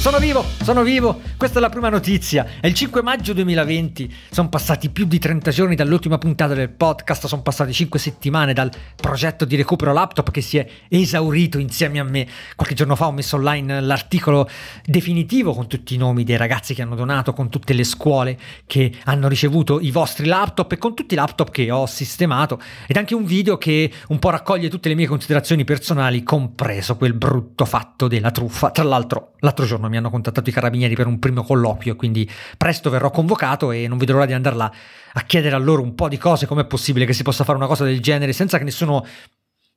Sono vivo, sono vivo. Questa è la prima notizia. È il 5 maggio 2020. Sono passati più di 30 giorni dall'ultima puntata del podcast. Sono passate 5 settimane dal progetto di recupero laptop che si è esaurito insieme a me. Qualche giorno fa ho messo online l'articolo definitivo con tutti i nomi dei ragazzi che hanno donato, con tutte le scuole che hanno ricevuto i vostri laptop e con tutti i laptop che ho sistemato. Ed anche un video che un po' raccoglie tutte le mie considerazioni personali, compreso quel brutto fatto della truffa. Tra l'altro, l'altro giorno mi hanno contattato i carabinieri per un primo colloquio, quindi presto verrò convocato e non vedo l'ora di andare là a chiedere a loro un po' di cose, com'è possibile che si possa fare una cosa del genere senza che nessuno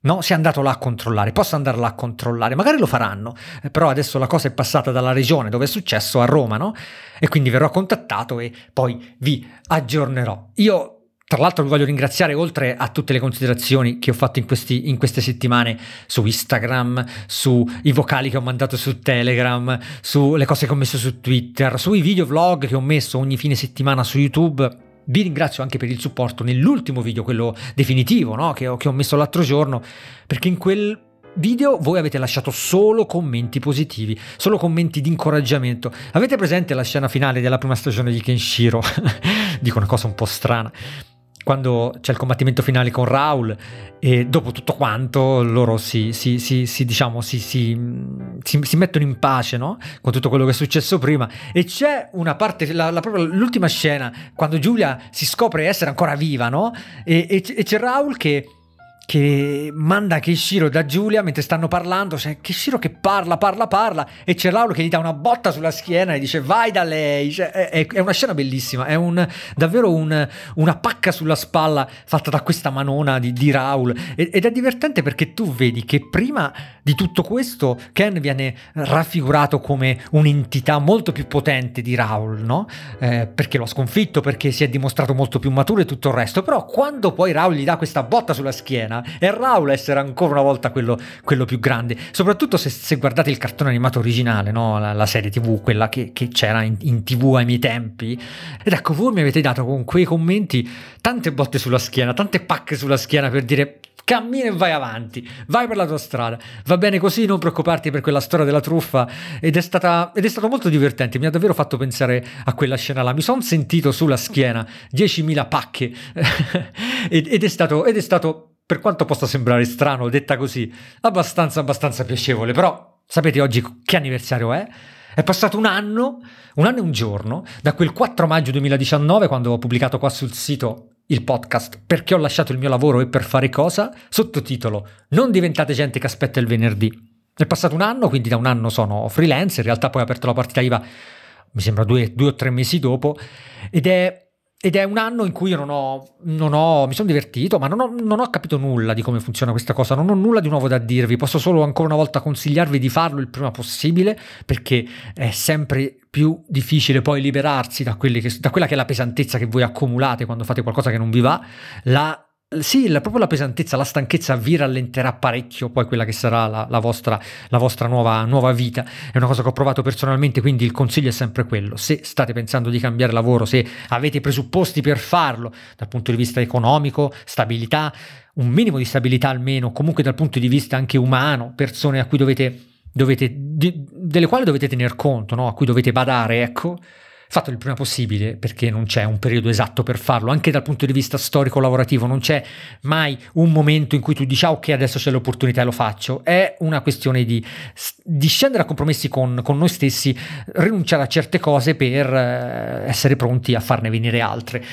No, sia andato là a controllare, posso andare là a controllare, magari lo faranno, eh, però adesso la cosa è passata dalla regione dove è successo a Roma, no? E quindi verrò contattato e poi vi aggiornerò. Io tra l'altro vi voglio ringraziare oltre a tutte le considerazioni che ho fatto in, questi, in queste settimane su Instagram, sui vocali che ho mandato su Telegram, sulle cose che ho messo su Twitter, sui video vlog che ho messo ogni fine settimana su YouTube. Vi ringrazio anche per il supporto nell'ultimo video, quello definitivo, no? che, ho, che ho messo l'altro giorno, perché in quel video voi avete lasciato solo commenti positivi, solo commenti di incoraggiamento. Avete presente la scena finale della prima stagione di Kenshiro? Dico una cosa un po' strana quando c'è il combattimento finale con Raul e dopo tutto quanto loro si, si, si, si diciamo, mettono in pace no? con tutto quello che è successo prima e c'è una parte, la, la, l'ultima scena quando Giulia si scopre essere ancora viva no? e, e, e c'è Raul che che manda Kishiro da Giulia mentre stanno parlando, c'è Kishiro che parla, parla, parla e c'è Lauro che gli dà una botta sulla schiena e dice vai da lei, cioè, è, è, una scena bellissima, è un, davvero un, una pacca sulla spalla fatta da questa manona di, di Raul ed è divertente perché tu vedi che prima di tutto questo Ken viene raffigurato come un'entità molto più potente di Raul, no? Eh, perché lo ha sconfitto, perché si è dimostrato molto più maturo e tutto il resto, però quando poi Raul gli dà questa botta sulla schiena scena e Raul essere ancora una volta quello, quello più grande. Soprattutto se, se, guardate il cartone animato originale, no? la, la, serie TV, quella che, che c'era in, in, TV ai miei tempi. Ed ecco, voi mi avete dato con quei commenti tante botte sulla schiena, tante pacche sulla schiena per dire cammina e vai avanti, vai per la tua strada, va bene così, non preoccuparti per quella storia della truffa ed è, stata, ed è stato molto divertente, mi ha davvero fatto pensare a quella scena là, mi sono sentito sulla schiena 10.000 pacche ed, ed, è stato, ed è stato per quanto possa sembrare strano, detta così, abbastanza, abbastanza piacevole. Però sapete oggi che anniversario è? È passato un anno, un anno e un giorno, da quel 4 maggio 2019, quando ho pubblicato qua sul sito il podcast Perché ho lasciato il mio lavoro e per fare cosa? Sottotitolo Non diventate gente che aspetta il venerdì. È passato un anno, quindi da un anno sono freelance, in realtà poi ho aperto la partita IVA, mi sembra due, due o tre mesi dopo, ed è ed è un anno in cui io non ho, non ho mi sono divertito, ma non ho, non ho, capito nulla di come funziona questa cosa, non ho nulla di nuovo da dirvi, posso solo ancora una volta consigliarvi di farlo il prima possibile, perché è sempre più difficile poi liberarsi da, che, da quella che è la pesantezza che voi accumulate quando fate qualcosa che non vi va, la sì, la, proprio la pesantezza, la stanchezza vi rallenterà parecchio poi quella che sarà la, la vostra, la vostra nuova, nuova, vita. È una cosa che ho provato personalmente, quindi il consiglio è sempre quello. Se state pensando di cambiare lavoro, se avete i presupposti per farlo dal punto di vista economico, stabilità, un minimo di stabilità almeno, comunque dal punto di vista anche umano, persone a cui dovete, dovete di, delle quali dovete tener conto, no? a cui dovete badare, ecco fatto il prima possibile perché non c'è un periodo esatto per farlo, anche dal punto di vista storico-lavorativo, non c'è mai un momento in cui tu dici ah, ok adesso c'è l'opportunità e lo faccio, è una questione di, di scendere a compromessi con, con, noi stessi, rinunciare a certe cose per eh, essere pronti a farne venire altre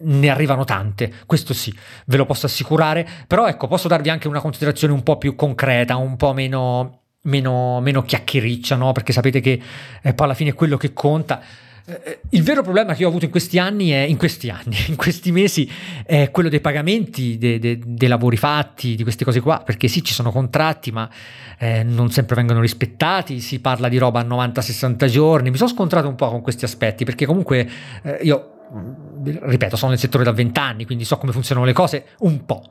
ne arrivano tante, questo sì, ve lo posso assicurare, però ecco, posso darvi anche una considerazione un po' più concreta, un po' meno, meno, meno chiacchiericcia, no? Perché sapete che poi alla fine è quello che conta. Eh, il vero problema che ho avuto in questi anni è, in questi anni, in questi mesi, è quello dei pagamenti, dei, dei, dei lavori fatti, di queste cose qua, perché sì, ci sono contratti, ma eh, non sempre vengono rispettati, si parla di roba a 90-60 giorni, mi sono scontrato un po' con questi aspetti, perché comunque eh, io, ripeto, sono nel settore da 20 anni, quindi so come funzionano le cose un po'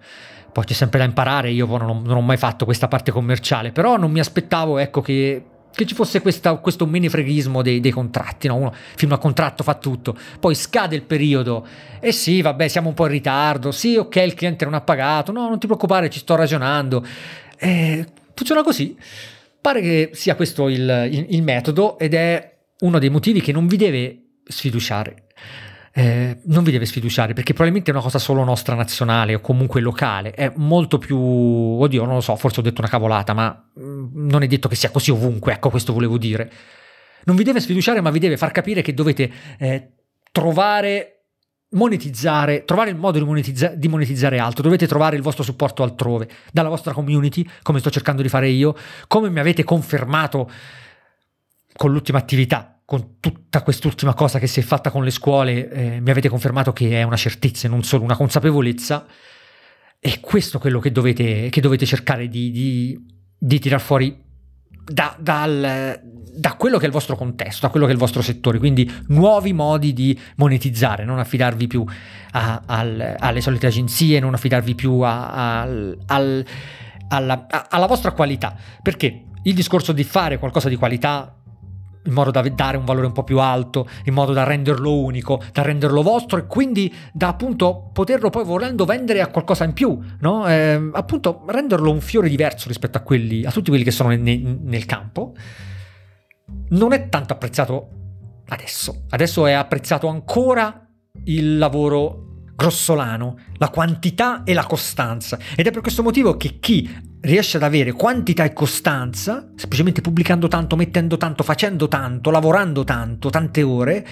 poi c'è sempre da imparare, io non ho, non ho, mai fatto questa parte commerciale, però non mi aspettavo ecco, che che ci fosse questa, questo menefreghismo dei, dei contratti, no? uno firma contratto, fa tutto, poi scade il periodo e sì, vabbè, siamo un po' in ritardo, sì, ok, il cliente non ha pagato, no, non ti preoccupare, ci sto ragionando. Eh, funziona così. Pare che sia questo il, il, il metodo ed è uno dei motivi che non vi deve sfiduciare. Eh, non vi deve sfiduciare perché probabilmente è una cosa solo nostra nazionale o comunque locale, è molto più, oddio non lo so, forse ho detto una cavolata, ma mm, non è detto che sia così ovunque, ecco questo volevo dire. Non vi deve sfiduciare ma vi deve far capire che dovete eh, trovare monetizzare, trovare il modo di, monetizza- di, monetizzare altro, dovete trovare il vostro supporto altrove, dalla vostra community, come sto cercando di fare io, come mi avete confermato con l'ultima attività, con tutta quest'ultima cosa che si è fatta con le scuole, eh, mi avete confermato che è una certezza e non solo una consapevolezza. E questo è quello che dovete, che dovete cercare di, di, di tirar fuori da, dal, da quello che è il vostro contesto, da quello che è il vostro settore, quindi nuovi modi di monetizzare, non affidarvi più a, al, alle solite agenzie, non affidarvi più a, al, al, alla, alla vostra qualità, perché il discorso di fare qualcosa di qualità in modo da dare un valore un po' più alto, in modo da renderlo unico, da renderlo vostro e quindi da appunto poterlo poi volendo vendere a qualcosa in più, no? Eh, appunto renderlo un fiore diverso rispetto a quelli, a tutti quelli che sono nel, nel campo, non è tanto apprezzato adesso. Adesso è apprezzato ancora il lavoro grossolano, la quantità e la costanza. Ed è per questo motivo che chi riesce ad avere quantità e costanza, semplicemente pubblicando tanto, mettendo tanto, facendo tanto, lavorando tanto, tante ore,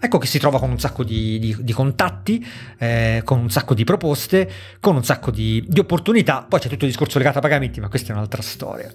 ecco che si trova con un sacco di, di, di contatti, eh, con un sacco di proposte, con un sacco di, di opportunità. Poi c'è tutto il discorso legato a pagamenti, ma questa è un'altra storia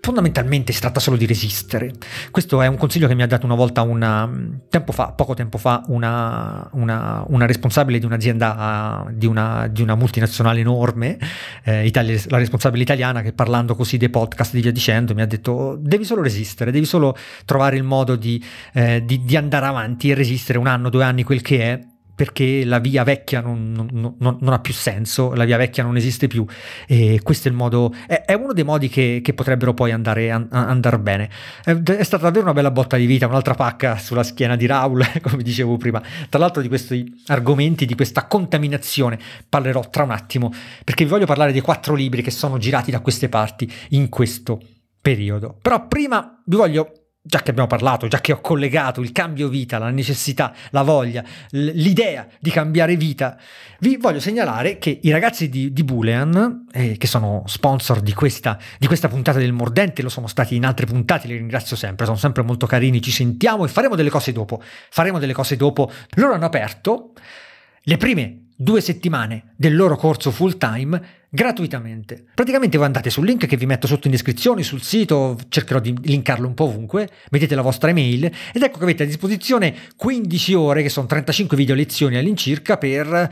fondamentalmente si tratta solo di resistere. Questo è un consiglio che mi ha dato una volta una, tempo fa, poco tempo fa, una, una, una responsabile di un'azienda, di una, di multinazionale enorme, eh, Italia, la responsabile italiana, che parlando così dei podcast e via dicendo mi ha detto devi solo resistere, devi solo trovare il modo di, eh, di, di andare avanti e resistere un anno, due anni, quel che è, perché la via vecchia non, non, non, non, ha più senso, la via vecchia non esiste più e questo è il modo, è, è uno dei modi che, che potrebbero poi andare, an, andare bene. È, è, stata davvero una bella botta di vita, un'altra pacca sulla schiena di Raul, come dicevo prima. Tra l'altro di questi argomenti, di questa contaminazione, parlerò tra un attimo, perché vi voglio parlare dei quattro libri che sono girati da queste parti in questo periodo. Però prima vi voglio già che abbiamo parlato, già che ho collegato il cambio vita, la necessità, la voglia, l'idea di cambiare vita, vi voglio segnalare che i ragazzi di, di Boolean, eh, che sono sponsor di questa, di questa, puntata del Mordente, lo sono stati in altre puntate, li ringrazio sempre, sono sempre molto carini, ci sentiamo e faremo delle cose dopo. Faremo delle cose dopo. Loro hanno aperto le prime due settimane del loro corso full time gratuitamente. Praticamente voi andate sul link che vi metto sotto in descrizione, sul sito, cercherò di linkarlo un po' ovunque, mettete la vostra email ed ecco che avete a disposizione 15 ore, che sono 35 video lezioni all'incirca, per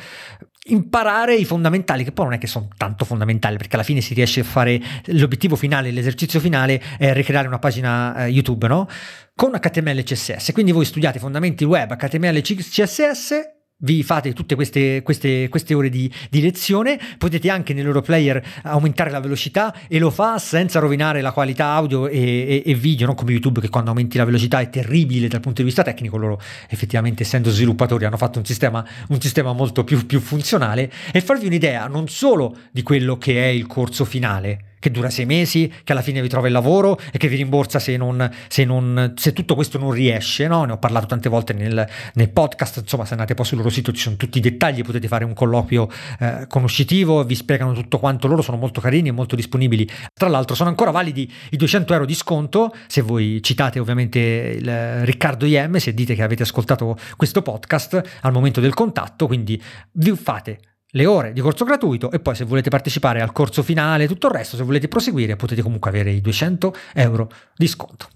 imparare i fondamentali, che poi non è che sono tanto fondamentali, perché alla fine si riesce a fare l'obiettivo finale, l'esercizio finale è ricreare una pagina eh, YouTube, no? Con HTML e CSS. Quindi voi studiate fondamenti web, HTML e CSS vi fate tutte queste, queste, queste ore di, di, lezione, potete anche nel loro player aumentare la velocità e lo fa senza rovinare la qualità audio e, e, e, video, non come YouTube che quando aumenti la velocità è terribile dal punto di vista tecnico, loro effettivamente essendo sviluppatori hanno fatto un sistema, un sistema molto più, più funzionale. E farvi un'idea non solo di quello che è il corso finale, che dura sei mesi, che alla fine vi trova il lavoro e che vi rimborsa se, non, se, non, se tutto questo non riesce. No? Ne ho parlato tante volte nel, nel, podcast, insomma se andate poi sul loro sito ci sono tutti i dettagli, potete fare un colloquio eh, conoscitivo, vi spiegano tutto quanto, loro sono molto carini e molto disponibili. Tra l'altro sono ancora validi i 200 euro di sconto, se voi citate ovviamente il Riccardo IM, se dite che avete ascoltato questo podcast al momento del contatto, quindi vi fate le ore di corso gratuito e poi se volete partecipare al corso finale e tutto il resto, se volete proseguire potete comunque avere i 200 euro di sconto.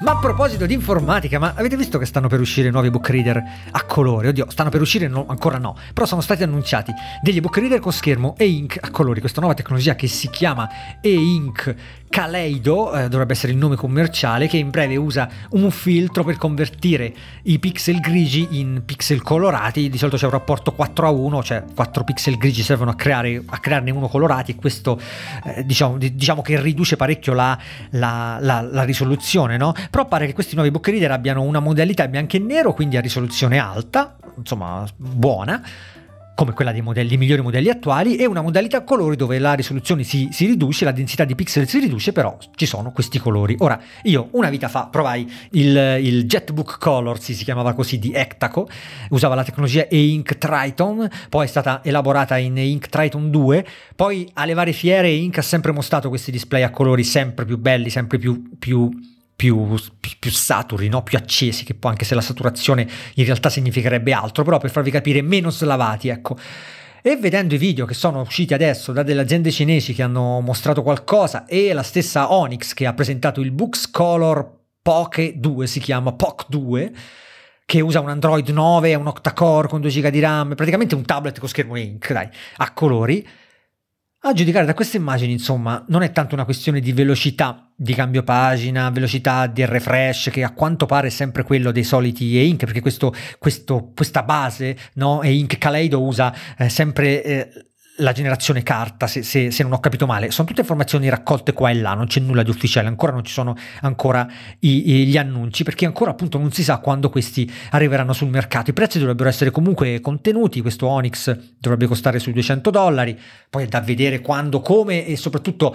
Ma a proposito di informatica, ma avete visto che stanno per uscire nuovi book reader a colori? Oddio, stanno per uscire? No, ancora no, però sono stati annunciati degli book reader con schermo e-ink a colori, questa nuova tecnologia che si chiama e-ink Kaleido, eh, dovrebbe essere il nome commerciale, che in breve usa un filtro per convertire i pixel grigi in pixel colorati, di solito c'è un rapporto 4 a 1, cioè 4 pixel grigi servono a, creare, a crearne uno colorati e questo eh, diciamo, diciamo, che riduce parecchio la, la, la, la risoluzione, no? però pare che questi nuovi book reader abbiano una modalità bianco e nero, quindi a risoluzione alta, insomma buona, come quella dei, modelli, dei migliori modelli attuali, e una modalità colori dove la risoluzione si, si, riduce, la densità di pixel si riduce, però ci sono questi colori. Ora, io una vita fa provai il, il Jetbook Color, si chiamava così, di Ectaco, usava la tecnologia E-Ink Triton, poi è stata elaborata in E-Ink Triton 2, poi alle varie fiere E-Ink ha sempre mostrato questi display a colori sempre più belli, sempre più, più più, più, saturi, no? più accesi, che poi anche se la saturazione in realtà significherebbe altro, però per farvi capire meno slavati, ecco. E vedendo i video che sono usciti adesso da delle aziende cinesi che hanno mostrato qualcosa e la stessa Onyx che ha presentato il Books Color Poke 2, si chiama POC 2, che usa un Android 9 e un octa-core con 2 GB di RAM, praticamente un tablet con schermo Ink, dai, a colori a giudicare da queste immagini, insomma, non è tanto una questione di velocità di cambio pagina, velocità di refresh, che a quanto pare è sempre quello dei soliti e-ink, perché questo, questo, questa base, no, e-ink Kaleido usa eh, sempre eh, la generazione carta, se, se, se, non ho capito male, sono tutte informazioni raccolte qua e là, non c'è nulla di ufficiale, ancora non ci sono ancora i, i, gli annunci, perché ancora appunto non si sa quando questi arriveranno sul mercato. I prezzi dovrebbero essere comunque contenuti, questo Onyx dovrebbe costare sui 200 dollari, poi è da vedere quando, come e soprattutto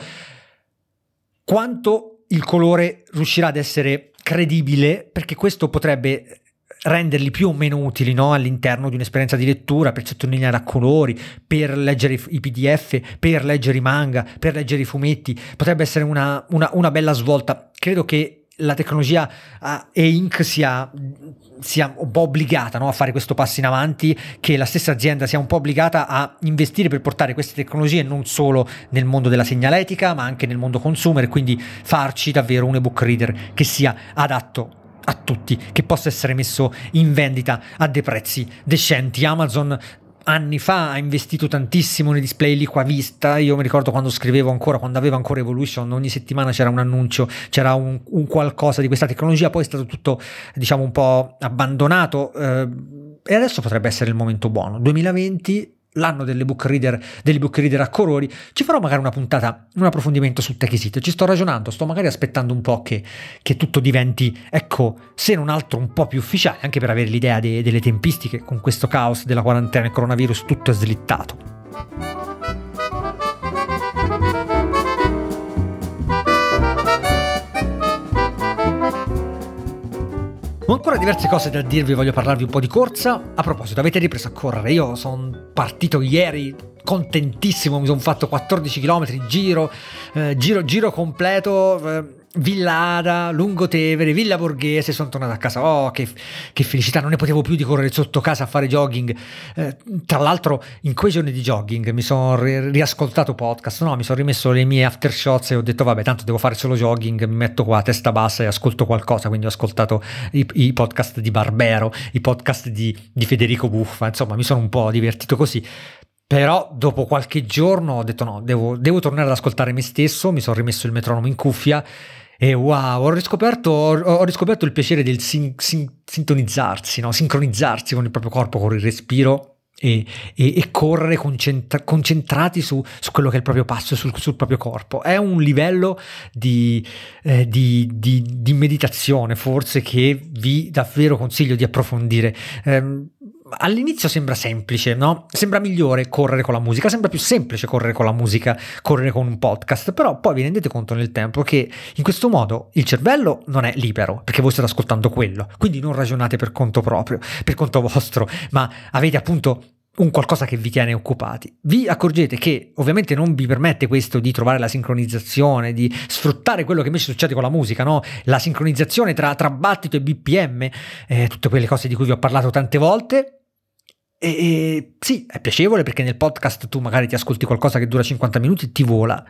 quanto il colore riuscirà ad essere credibile, perché questo potrebbe renderli più o meno utili no? all'interno di un'esperienza di lettura per sottolineare a colori, per leggere i PDF, per leggere i manga, per leggere i fumetti. Potrebbe essere una, una, una bella svolta. Credo che la tecnologia uh, e-ink sia, sia, un po' obbligata no? a fare questo passo in avanti, che la stessa azienda sia un po' obbligata a investire per portare queste tecnologie non solo nel mondo della segnaletica, ma anche nel mondo consumer, quindi farci davvero un ebook reader che sia adatto a tutti, che possa essere messo in vendita a dei prezzi decenti. Amazon anni fa ha investito tantissimo nei display lì qua vista. Io mi ricordo quando scrivevo ancora, quando avevo ancora Evolution, ogni settimana c'era un annuncio, c'era un, un qualcosa di questa tecnologia, poi è stato tutto, diciamo, un po' abbandonato. Eh, e adesso potrebbe essere il momento buono. 2020 l'anno delle book reader, delle book reader a colori, ci farò magari una puntata, un approfondimento su Techisite. Ci sto ragionando, sto magari aspettando un po' che, che, tutto diventi, ecco, se non altro un po' più ufficiale, anche per avere l'idea de, delle tempistiche. Con questo caos della quarantena e coronavirus tutto è slittato. Ho ancora diverse cose da dirvi, voglio parlarvi un po' di corsa. A proposito, avete ripreso a correre? Io sono partito ieri contentissimo, mi sono fatto 14 km giro, eh, giro, giro completo. Eh, Villada, Lungotevere, Villa Borghese, sono tornato a casa. Oh, che, che, felicità! Non ne potevo più di correre sotto casa a fare jogging. Eh, tra l'altro, in quei giorni di jogging mi sono ri- riascoltato podcast, no? Mi sono rimesso le mie aftershots e ho detto, vabbè, tanto devo fare solo jogging, mi metto qua a testa bassa e ascolto qualcosa. Quindi ho ascoltato i, i podcast di Barbero, i podcast di, di Federico Buffa, insomma, mi sono un po' divertito così. Però dopo qualche giorno ho detto no, devo, devo tornare ad ascoltare me stesso, mi sono rimesso il metronomo in cuffia e wow, ho riscoperto, ho riscoperto il piacere del sin, sin, sintonizzarsi, no? sincronizzarsi con il proprio corpo, con il respiro e, e, e correre concentra, concentrati su, su, quello che è il proprio passo, sul, sul proprio corpo. È un livello di, eh, di, di, di, meditazione forse che vi davvero consiglio di approfondire. Eh, all'inizio sembra semplice, no? Sembra migliore correre con la musica, sembra più semplice correre con la musica, correre con un podcast, però poi vi rendete conto nel tempo che in questo modo il cervello non è libero, perché voi state ascoltando quello, quindi non ragionate per conto proprio, per conto vostro, ma avete appunto un qualcosa che vi tiene occupati. Vi accorgete che ovviamente non vi permette questo di trovare la sincronizzazione, di sfruttare quello che invece succede con la musica, no? la sincronizzazione tra, tra battito e BPM, eh, tutte quelle cose di cui vi ho parlato tante volte, e, e, sì, è piacevole perché nel podcast tu magari ti ascolti qualcosa che dura 50 minuti e ti vola.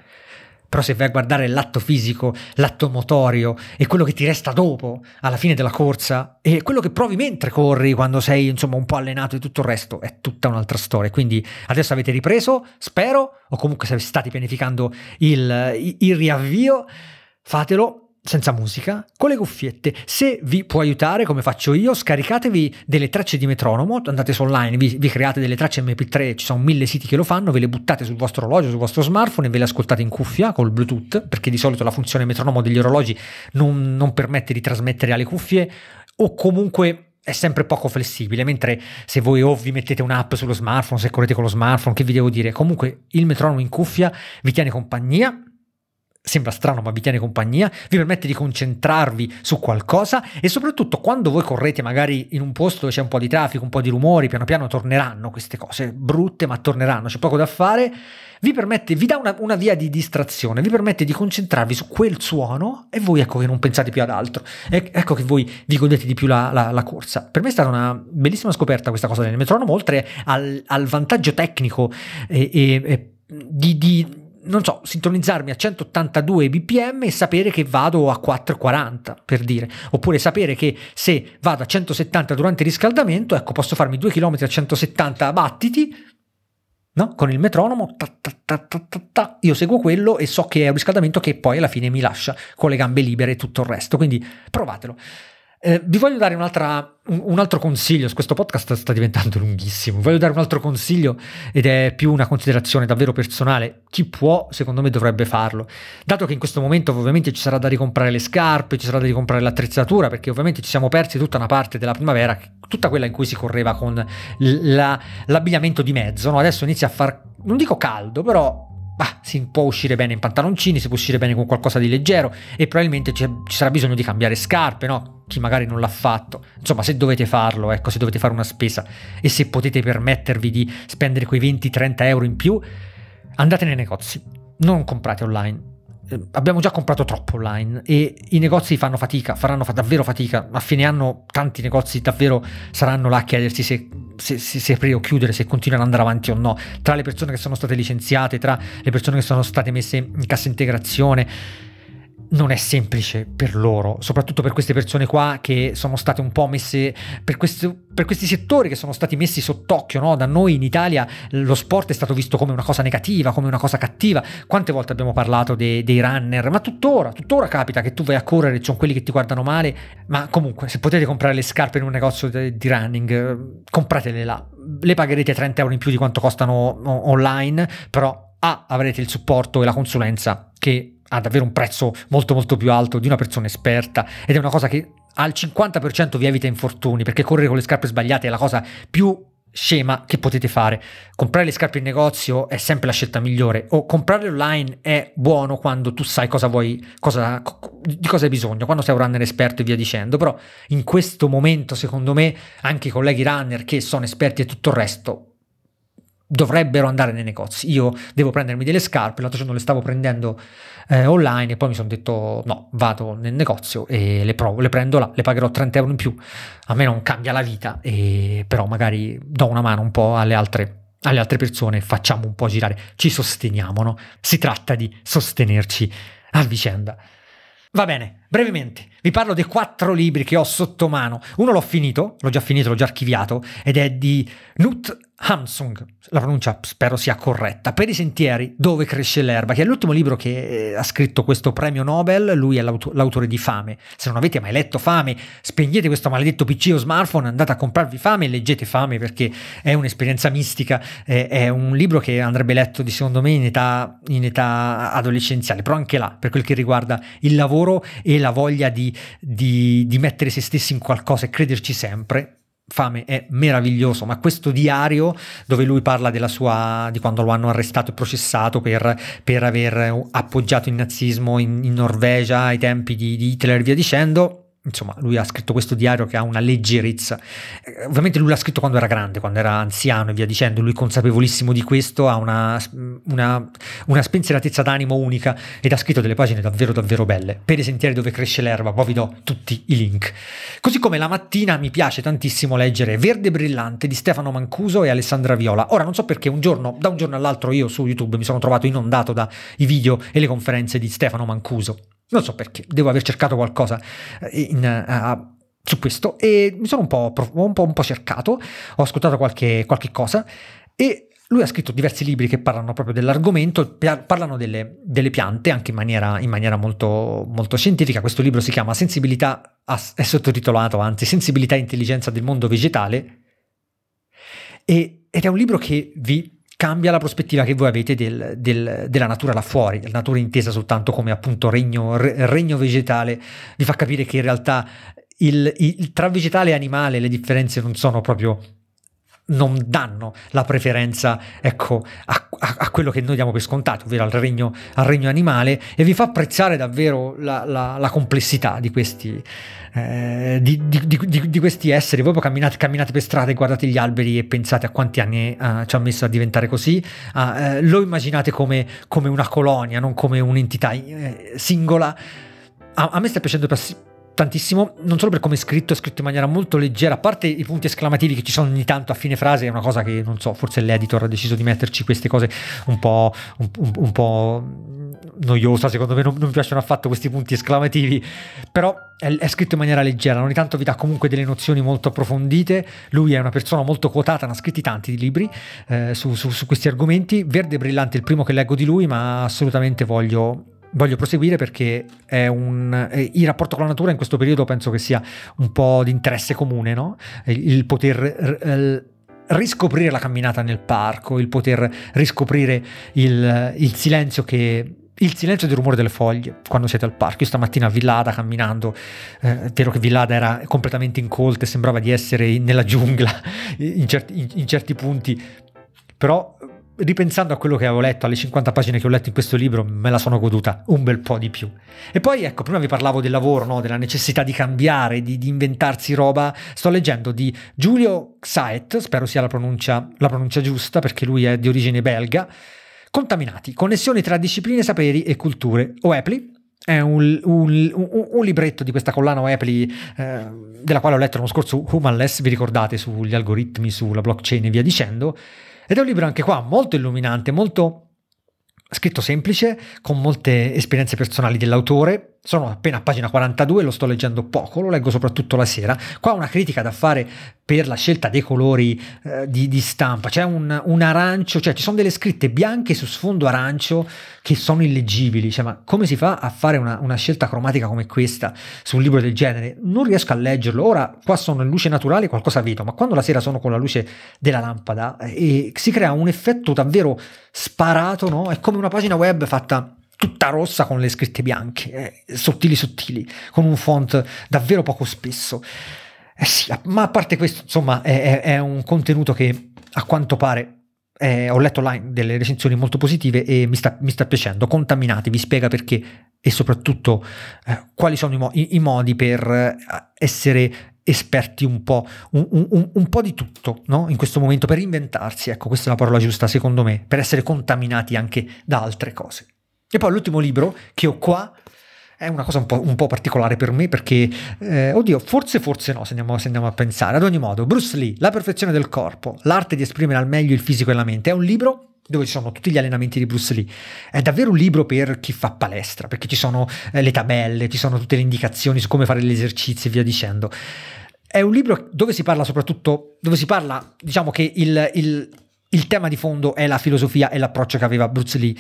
Però se vai a guardare l'atto fisico, l'atto motorio e quello che ti resta dopo, alla fine della corsa, e quello che provi mentre corri, quando sei insomma un po' allenato e tutto il resto, è tutta un'altra storia. Quindi adesso avete ripreso, spero, o comunque se state pianificando il, il riavvio, fatelo senza musica, con le cuffiette. Se vi può aiutare, come faccio io, scaricatevi delle tracce di metronomo, andate su online, vi, vi, create delle tracce MP3, ci sono mille siti che lo fanno, ve le buttate sul vostro orologio, sul vostro smartphone e ve le ascoltate in cuffia col Bluetooth, perché di solito la funzione metronomo degli orologi non, non permette di trasmettere alle cuffie o comunque è sempre poco flessibile, mentre se voi o vi mettete un'app sullo smartphone, se correte con lo smartphone, che vi devo dire, comunque il metronomo in cuffia vi tiene compagnia, sembra strano ma vi tiene compagnia, vi permette di concentrarvi su qualcosa e soprattutto quando voi correte magari in un posto dove c'è un po' di traffico, un po' di rumori, piano piano torneranno queste cose brutte ma torneranno, c'è poco da fare, vi permette, vi dà una, una via di distrazione, vi permette di concentrarvi su quel suono e voi ecco che non pensate più ad altro, e, ecco che voi vi godete di più la, la, la, corsa. Per me è stata una bellissima scoperta questa cosa del metronomo, oltre al, al vantaggio tecnico e, e, e di, di non so, sintonizzarmi a 182 bpm e sapere che vado a 440 per dire, oppure sapere che se vado a 170 durante il riscaldamento, ecco, posso farmi 2 km a 170 battiti, no? Con il metronomo, ta, ta, ta, io seguo quello e so che è un riscaldamento che poi alla fine mi lascia con le gambe libere e tutto il resto, quindi provatelo. Eh, vi voglio dare un, un, altro consiglio, questo podcast sta diventando lunghissimo, vi voglio dare un altro consiglio ed è più una considerazione davvero personale, chi può secondo me dovrebbe farlo, dato che in questo momento ovviamente ci sarà da ricomprare le scarpe, ci sarà da ricomprare l'attrezzatura, perché ovviamente ci siamo persi tutta una parte della primavera, tutta quella in cui si correva con la, l'abbigliamento di mezzo, no? adesso inizia a far, non dico caldo, però bah, si può uscire bene in pantaloncini, si può uscire bene con qualcosa di leggero e probabilmente ci sarà bisogno di cambiare scarpe, no? Chi magari non l'ha fatto. Insomma, se dovete farlo, ecco, se dovete fare una spesa e se potete permettervi di spendere quei 20-30 euro in più, andate nei negozi, non comprate online eh, abbiamo già comprato troppo online e i negozi fanno fatica, faranno davvero fatica. A fine anno tanti negozi davvero saranno là a chiedersi se, se, se, se aprire o chiudere, se continuano ad andare avanti o no. Tra le persone che sono state licenziate, tra le persone che sono state messe in cassa integrazione non è semplice per loro, soprattutto per queste persone qua che sono state un po' messe, per, questo, per questi settori che sono stati messi sott'occhio, no? da noi in Italia lo sport è stato visto come una cosa negativa, come una cosa cattiva, quante volte abbiamo parlato dei, dei runner, ma tuttora, tuttora capita che tu vai a correre, ci sono quelli che ti guardano male, ma comunque se potete comprare le scarpe in un negozio di running, compratele là, le pagherete 30 euro in più di quanto costano online, però A avrete il supporto e la consulenza che ha davvero un prezzo molto molto più alto di una persona esperta. Ed è una cosa che al 50% vi evita infortuni perché correre con le scarpe sbagliate è la cosa più scema che potete fare. Comprare le scarpe in negozio è sempre la scelta migliore. O comprarle online è buono quando tu sai cosa vuoi, cosa, di cosa hai bisogno, quando sei un runner esperto e via dicendo, però in questo momento secondo me anche i colleghi runner che sono esperti e tutto il resto dovrebbero andare nei negozi. Io devo prendermi delle scarpe, l'altro giorno le stavo prendendo eh, online e poi mi sono detto no, vado nel negozio e le provo, le prendo là, le pagherò 30 euro in più. A me non cambia la vita, e, però magari do una mano un po' alle altre alle altre persone, facciamo un po' girare, ci sosteniamo, no? Si tratta di sostenerci a vicenda. Va bene, brevemente, vi parlo dei quattro libri che ho sotto mano. Uno l'ho finito, l'ho già finito, l'ho già archiviato, ed è di Knut Hamsung, la pronuncia spero sia corretta, Per i sentieri dove cresce l'erba, che è l'ultimo libro che eh, ha scritto questo premio Nobel, lui è l'auto- l'autore di Fame. Se non avete mai letto Fame, spegnete questo maledetto PC o smartphone, andate a comprarvi Fame e leggete Fame perché è un'esperienza mistica, è, è un libro che andrebbe letto di secondo me in età, in età, adolescenziale, però anche là, per quel che riguarda il lavoro e la voglia di, di, di mettere se stessi in qualcosa e crederci sempre, Fame è meraviglioso, ma questo diario dove lui parla della sua, di quando lo hanno arrestato e processato per, per aver appoggiato il nazismo in, in Norvegia ai tempi di, di Hitler e via dicendo, insomma, lui ha scritto questo diario che ha una leggerezza. Eh, ovviamente lui l'ha scritto quando era grande, quando era anziano e via dicendo, lui consapevolissimo di questo ha una, una, una spensieratezza d'animo unica ed ha scritto delle pagine davvero davvero belle. Per i sentieri dove cresce l'erba, poi vi do tutti i link. Così come la mattina mi piace tantissimo leggere Verde Brillante di Stefano Mancuso e Alessandra Viola. Ora non so perché un giorno, da un giorno all'altro io su YouTube mi sono trovato inondato dai video e le conferenze di Stefano Mancuso non so perché, devo aver cercato qualcosa eh, in, uh, su questo e mi sono un po', un po', un po cercato, ho ascoltato qualche, qualche cosa e lui ha scritto diversi libri che parlano proprio dell'argomento, parlano delle, delle piante anche in maniera, in maniera molto, molto, scientifica. Questo libro si chiama Sensibilità, è sottotitolato anzi, Sensibilità e intelligenza del mondo vegetale. E, ed è un libro che vi cambia la prospettiva che voi avete del, del, della natura là fuori, la natura intesa soltanto come appunto regno, regno vegetale, vi fa capire che in realtà il, il, tra vegetale e animale le differenze non sono proprio non danno la preferenza ecco, a, a, a, quello che noi diamo per scontato, ovvero al regno, al regno animale, e vi fa apprezzare davvero la, la, la complessità di questi, eh, di, di, di, di, questi esseri. Voi camminate, camminate, per strada e guardate gli alberi e pensate a quanti anni uh, ci ha messo a diventare così. Eh, lo immaginate come, come, una colonia, non come un'entità eh, singola. A, a me sta piacendo pass- tantissimo, non solo per come è scritto, è scritto in maniera molto leggera, a parte i punti esclamativi che ci sono ogni tanto a fine frase, è una cosa che non so, forse l'editor ha deciso di metterci queste cose un po', un, un, un po noiosa, secondo me non, non, mi piacciono affatto questi punti esclamativi, però è, è, scritto in maniera leggera, ogni tanto vi dà comunque delle nozioni molto approfondite, lui è una persona molto quotata, ne ha scritti tanti libri eh, su, su, su questi argomenti, Verde Brillante è il primo che leggo di lui, ma assolutamente voglio voglio proseguire perché un, eh, il rapporto con la natura in questo periodo penso che sia un po' di interesse comune, no? il, il poter eh, riscoprire la camminata nel parco, il poter riscoprire il, il silenzio che il silenzio del rumore delle foglie quando siete al parco. Io stamattina a Villada camminando, eh, è vero che Villada era completamente incolta e sembrava di essere nella giungla in certi, in, in certi punti, però ripensando a quello che avevo letto, alle 50 pagine che ho letto in questo libro, me la sono goduta un bel po' di più. E poi, ecco, prima vi parlavo del lavoro, no? della necessità di cambiare, di, di, inventarsi roba. Sto leggendo di Giulio Saet, spero sia la pronuncia, la pronuncia giusta, perché lui è di origine belga. Contaminati, connessioni tra discipline, saperi e culture. OEPLI, è un, un, un, un, libretto di questa collana OEPLI eh, della quale ho letto l'anno scorso Humanless, vi ricordate, sugli algoritmi, sulla blockchain e via dicendo. Ed è un libro anche qua molto illuminante, molto scritto semplice, con molte esperienze personali dell'autore, sono appena a pagina 42, lo sto leggendo poco, lo leggo soprattutto la sera. Qua una critica da fare per la scelta dei colori eh, di, di, stampa. C'è un, un, arancio, cioè ci sono delle scritte bianche su sfondo arancio che sono illeggibili. Cioè, ma come si fa a fare una, una, scelta cromatica come questa su un libro del genere? Non riesco a leggerlo. Ora qua sono in luce naturale, qualcosa vedo, ma quando la sera sono con la luce della lampada eh, si crea un effetto davvero sparato, no? È come una pagina web fatta tutta rossa con le scritte bianche, eh, sottili sottili, con un font davvero poco spesso. Eh sì, ma a parte questo, insomma, è, è un contenuto che a quanto pare eh, ho letto online delle recensioni molto positive e mi sta, mi sta piacendo. Contaminati, vi spiega perché e soprattutto eh, quali sono i, mo- i, i, modi per eh, essere esperti un po', un, un, un po' di tutto no? in questo momento, per inventarsi, ecco questa è la parola giusta secondo me, per essere contaminati anche da altre cose. E poi l'ultimo libro che ho qua è una cosa un po', un po particolare per me perché, eh, oddio, forse, forse no, se andiamo, se andiamo, a pensare. Ad ogni modo, Bruce Lee, La perfezione del corpo, l'arte di esprimere al meglio il fisico e la mente, è un libro dove ci sono tutti gli allenamenti di Bruce Lee. È davvero un libro per chi fa palestra, perché ci sono eh, le tabelle, ci sono tutte le indicazioni su come fare gli esercizi e via dicendo. È un libro dove si parla soprattutto, dove si parla, diciamo che il, il il tema di fondo è la filosofia e l'approccio che aveva Bruce Lee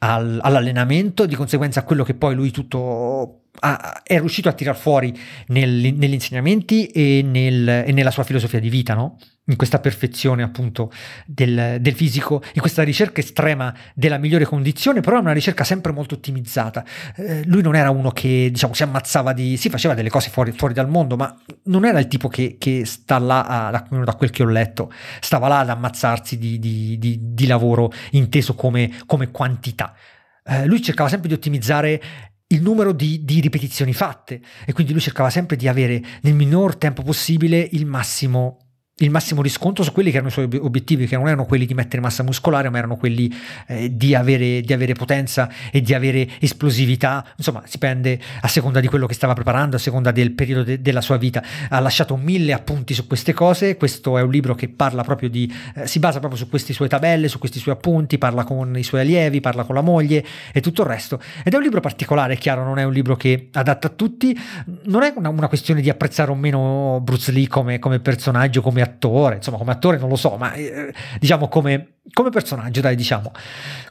al, all'allenamento, di conseguenza quello che poi lui tutto ha, è riuscito a tirar fuori nel, negli insegnamenti e, nel, e, nella sua filosofia di vita, no? In questa perfezione appunto del, del, fisico, in questa ricerca estrema della migliore condizione, però è una ricerca sempre molto ottimizzata. Eh, lui non era uno che diciamo si ammazzava di... si faceva delle cose fuori, fuori dal mondo, ma non era il tipo che, che sta là, a, da, da, quel che ho letto, stava là ad ammazzarsi di, di, di, di lavoro inteso come, come quantità. Eh, lui cercava sempre di ottimizzare il numero di, di, ripetizioni fatte e quindi lui cercava sempre di avere nel minor tempo possibile il massimo il massimo riscontro su quelli che erano i suoi obiettivi, che non erano quelli di mettere massa muscolare, ma erano quelli eh, di, avere, di, avere, potenza e di avere esplosività. Insomma, si prende a seconda di quello che stava preparando, a seconda del periodo de- della sua vita. Ha lasciato mille appunti su queste cose. Questo è un libro che parla proprio di, eh, si basa proprio su queste sue tabelle, su questi suoi appunti, parla con i suoi allievi, parla con la moglie e tutto il resto. Ed è un libro particolare, è chiaro, non è un libro che adatta a tutti. Non è una, una questione di apprezzare o meno Bruce Lee come, come personaggio, come attore, insomma come attore non lo so, ma eh, diciamo come, come, personaggio, dai, diciamo,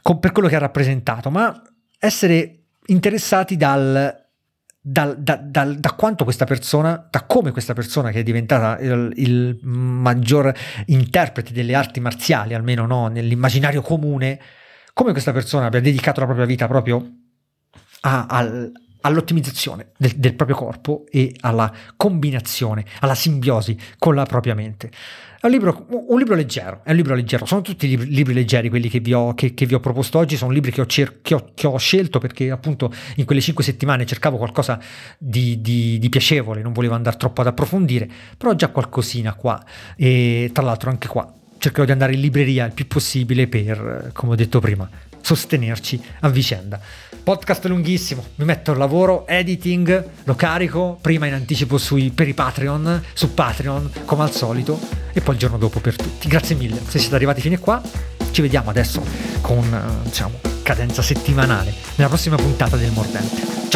con, per quello che ha rappresentato, ma essere interessati dal, dal, da, dal, da, quanto questa persona, da come questa persona che è diventata il, il maggior interprete delle arti marziali, almeno no, nell'immaginario comune, come questa persona abbia dedicato la propria vita proprio a, a, all'ottimizzazione del, del, proprio corpo e alla combinazione, alla simbiosi con la propria mente. È un libro, un libro leggero, è un libro leggero, sono tutti libri, libri leggeri quelli che vi, ho, che, che vi, ho, proposto oggi, sono libri che ho, cer- che, ho, ho, scelto perché appunto in quelle cinque settimane cercavo qualcosa di, di, di piacevole, non volevo andare troppo ad approfondire, però ho già qualcosina qua e tra l'altro anche qua cercherò di andare in libreria il più possibile per, come ho detto prima, sostenerci a vicenda. Podcast lunghissimo, mi metto al lavoro, editing, lo carico, prima in anticipo sui, per i Patreon, su Patreon, come al solito, e poi il giorno dopo per tutti. Grazie mille se siete arrivati fino a qua, ci vediamo adesso con, diciamo, cadenza settimanale nella prossima puntata del Mordente.